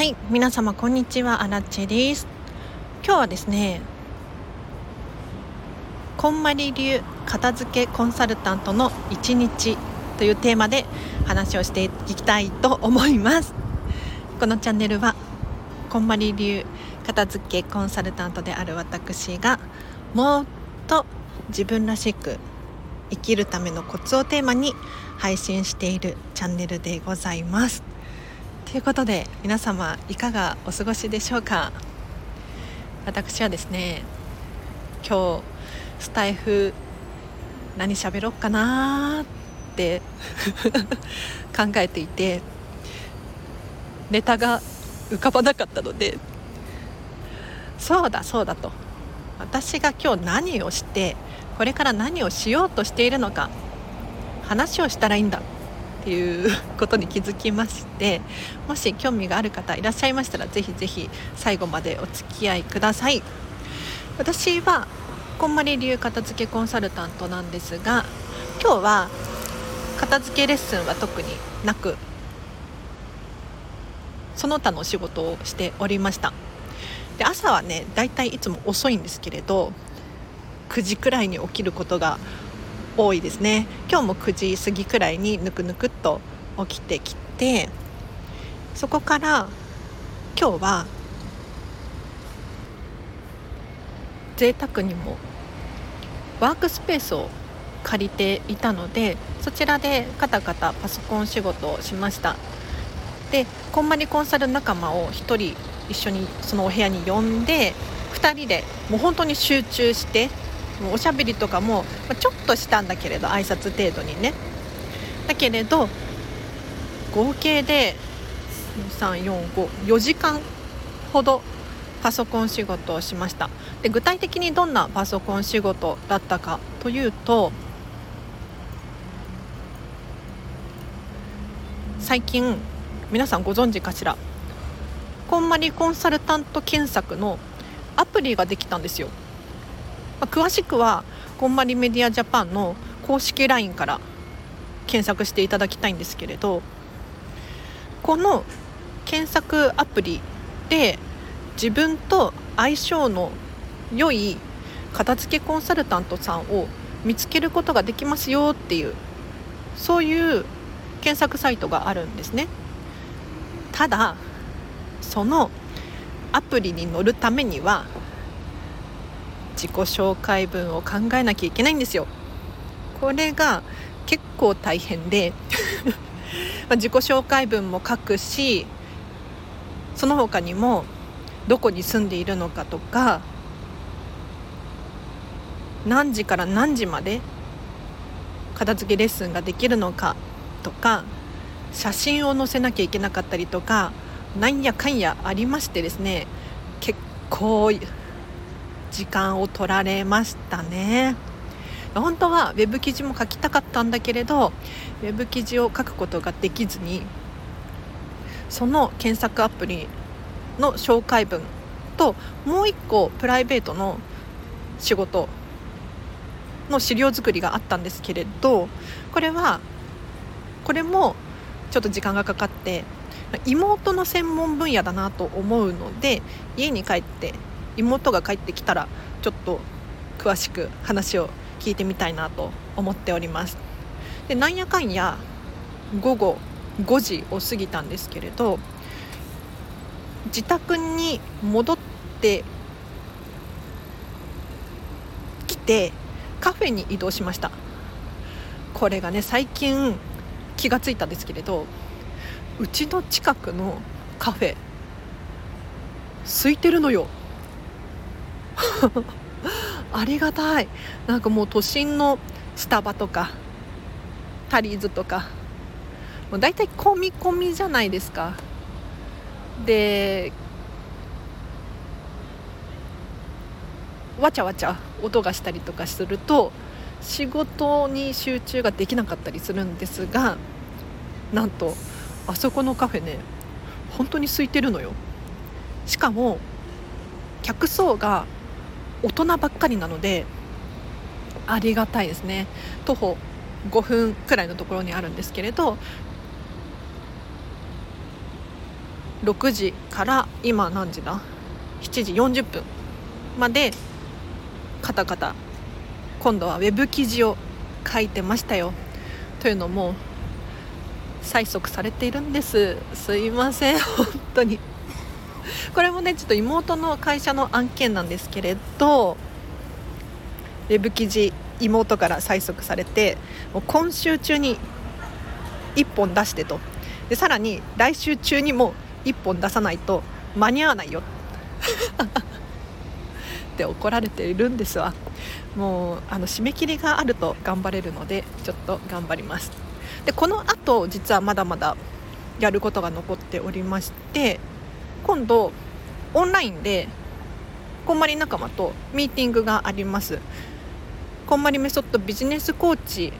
はい皆様こんにちは。アラチェです。今日はですねこんまり流片付けコンサルタントの一日というテーマで話をしていきたいと思います。このチャンネルはこんまり流片付けコンサルタントである私がもっと自分らしく生きるためのコツをテーマに配信しているチャンネルでございます。ということで皆様いかがお過ごしでしょうか？私はですね今日スタイフ何喋ろうかなって 考えていてネタが浮かばなかったのでそうだそうだと。私が今日何をしてこれから何をしようとしているのか話をしたらいいんだ。っていうことに気づきましてもし興味がある方いらっしゃいましたらぜひぜひ最後までお付き合いください。私はこんまり流片付けコンサルタントなんですが今日は片付けレッスンは特になくその他の仕事をしておりました。で朝はねだいたいいつも遅いんですけれど9時くらいに起きることが多いですね。今日も9時過ぎくらいにぬくぬくっと起きてきてそこから今日は贅沢にもワークスペースを借りていたのでそちらでカタカタパソコン仕事をしました。でこんまりコンサル仲間を1人一緒にそのお部屋に呼んで2人でもう本当に集中しておしゃべりとかもちょっとしたんだけれど挨拶程度にね。だけれど合計で345時間ほどパソコン仕事をしました。で具体的にどんなパソコン仕事だったかというと最近皆さんご存知かしら。こんまりコンサルタント検索のアプリができたんですよ。まあ、詳しくはこんまりメディアジャパンの公式 LINE から検索していただきたいんですけれどこの検索アプリで自分と相性の良い片付けコンサルタントさんを見つけることができますよっていうそういう検索サイトがあるんですね。ただそのアプリに乗るためには自己紹介文を考えなきゃいけないんですよ。これが結構大変で ま自己紹介文も書くしその他にもどこに住んでいるのかとか何時から何時まで片付けレッスンができるのかとか写真を載せなきゃいけなかったりとかなんやかんやありましてですね結構時間を取られましたね。本当は web 記事も書きたかったんだけれど web 記事を書くことができずにその検索アプリの紹介文ともう一個プライベートの仕事の資料作りがあったんですけれどこれはこれもちょっと時間がかかって妹の専門分野だなと思うので家に帰って妹が帰ってきたらちょっと詳しく話を聞いてみたいなと思っております。でなんやかんや午後5時を過ぎたんですけれど自宅に戻ってきてカフェに移動しました。これがね最近気がついたんですけれどうちの近くのカフェ空いてるのよ。ありがたい。なんかもう都心のスタバとかタリーズとかもう大体込み込みじゃないですか。でわちゃわちゃ音がしたりとかすると仕事に集中ができなかったりするんですがなんとあそこのカフェね本当に空いてるのよ。しかも客層が大人ばっかりなのでありがたいですね。徒歩5分くらいのところにあるんですけれど6時から今何時だ？7時40分までカタカタ。今度はウェブ記事を書いてましたよ。というのも催促されているんです。すいません。本当に。これもねちょっと妹の会社の案件なんですけれどウェブ記事妹から催促されてもう今週中に1本出してと。でさらに来週中にも1本出さないと間に合わないよ。って怒られているんですわ。もうあの締め切りがあると頑張れるのでちょっと頑張ります。でこのあと実はまだまだやることが残っておりまして今度オンラインでこんまり仲間とミーティングがあります。こんまりメソッドビジネスコーチ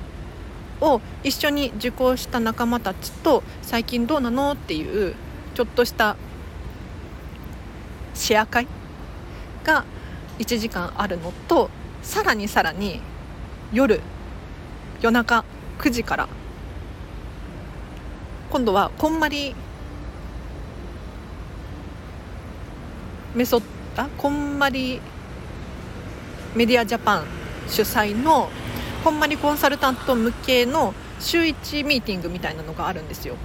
を一緒に受講した仲間たちと最近どうなのっていうちょっとしたシェア会が1時間あるのとさらにさらに夜夜中9時から今度はこんまりメソッドこんまりメディアジャパン主催のこんまりコンサルタント向けの週1ミーティングみたいなのがあるんですよ。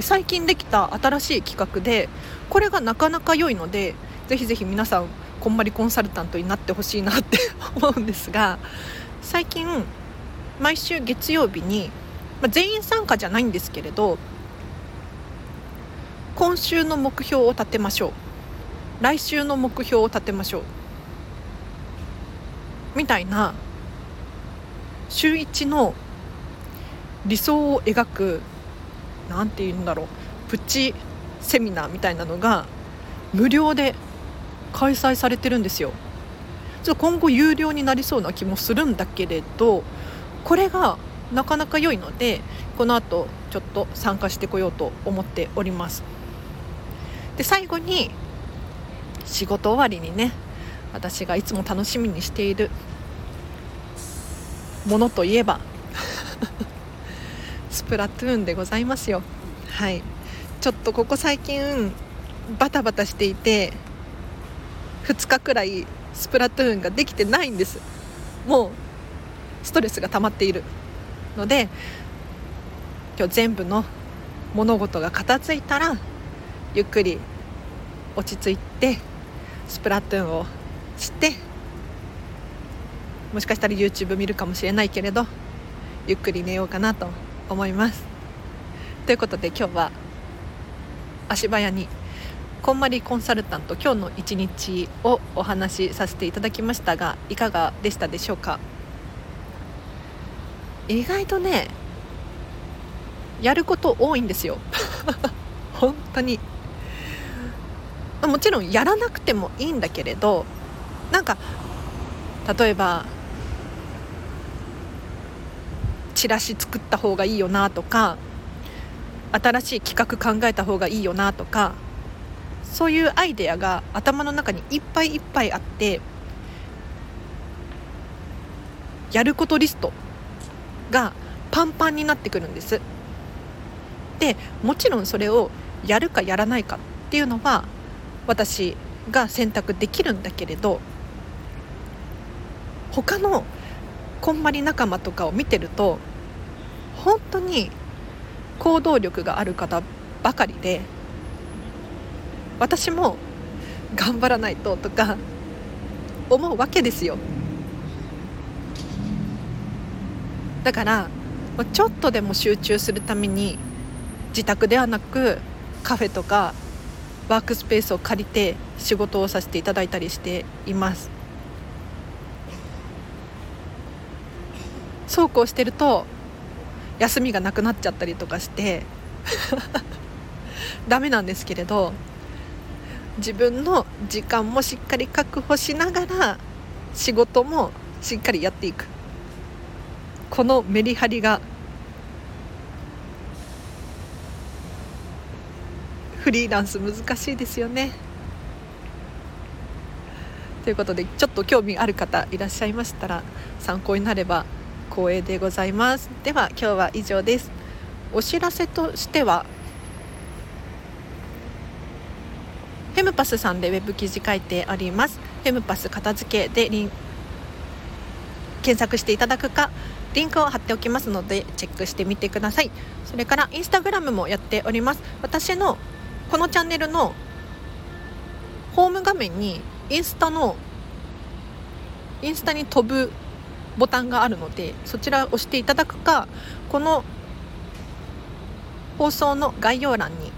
最近できた新しい企画でこれがなかなか良いのでぜひぜひ皆さんこんまりコンサルタントになってほしいなって 思うんですが最近毎週月曜日に、まあ、全員参加じゃないんですけれど今週の目標を立てましょう。来週の目標を立てましょう。みたいな週一の理想を描く何て言うんだろうプチセミナーみたいなのが無料で開催されてるんですよ。ちょっと今後有料になりそうな気もするんだけれどこれがなかなか良いのでこの後ちょっと参加してこようと思っております。で最後に仕事終わりにね私がいつも楽しみにしているものといえば スプラトゥーンでございますよ。はい。ちょっとここ最近バタバタしていて2日くらいスプラトゥーンができてないんです。もうストレスが溜まっている。ので今日全部の物事が片付いたらゆっくり落ち着いてスプラトゥーンをしてもしかしたら YouTube 見るかもしれないけれどゆっくり寝ようかなと思います。ということで今日は足早にこんまりコンサルタント今日の一日をお話しさせていただきましたがいかがでしたでしょうか？意外とねやること多いんですよ。本当に。もちろんやらなくてもいいんだけれどなんか例えばチラシ作った方がいいよなとか新しい企画考えた方がいいよなとかそういうアイデアが頭の中にいっぱいいっぱいあってやることリストがパンパンになってくるんです。でもちろんそれをやるかやらないかっていうのは私が選択できるんだけれど他のこんまり仲間とかを見てると本当に行動力がある方ばかりで私も頑張らないととか思うわけですよ。だからちょっとでも集中するために自宅ではなくカフェとかワークスペースを借りて仕事をさせていただいたりしています。そうこうしてると休みがなくなっちゃったりとかして ダメなんですけれど自分の時間もしっかり確保しながら仕事もしっかりやっていく。このメリハリがフリーランス難しいですよね。ということでちょっと興味ある方いらっしゃいましたら参考になれば光栄でございます。では今日は以上です。お知らせとしてはフェムパスさんでウェブ記事書いてあります。フェムパス片付けでリン検索していただくかリンクを貼っておきますのでチェックしてみてください。それからインスタグラムもやっております。私のこのチャンネルのホーム画面にインスタのインスタに飛ぶボタンがあるのでそちらを押していただくかこの放送の概要欄に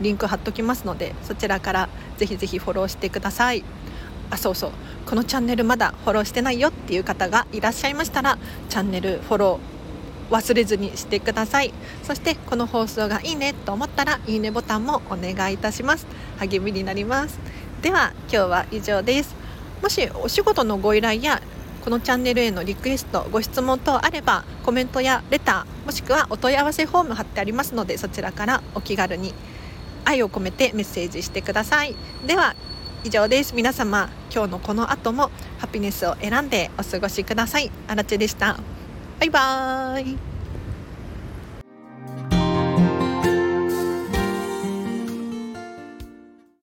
リンク貼っときますのでそちらからぜひぜひフォローしてください。あそうそう。このチャンネルまだフォローしてないよっていう方がいらっしゃいましたらチャンネルフォロー忘れずにしてください。そしてこの放送がいいねと思ったらいいねボタンもお願いいたします。励みになります。では今日は以上です。もしお仕事のご依頼やこのチャンネルへのリクエストご質問等あればコメントやレターもしくはお問い合わせフォーム貼ってありますのでそちらからお気軽に愛を込めてメッセージしてください。では以上です。皆様今日のこの後もハピネスを選んでお過ごしください。あらちでした。バイバーイ。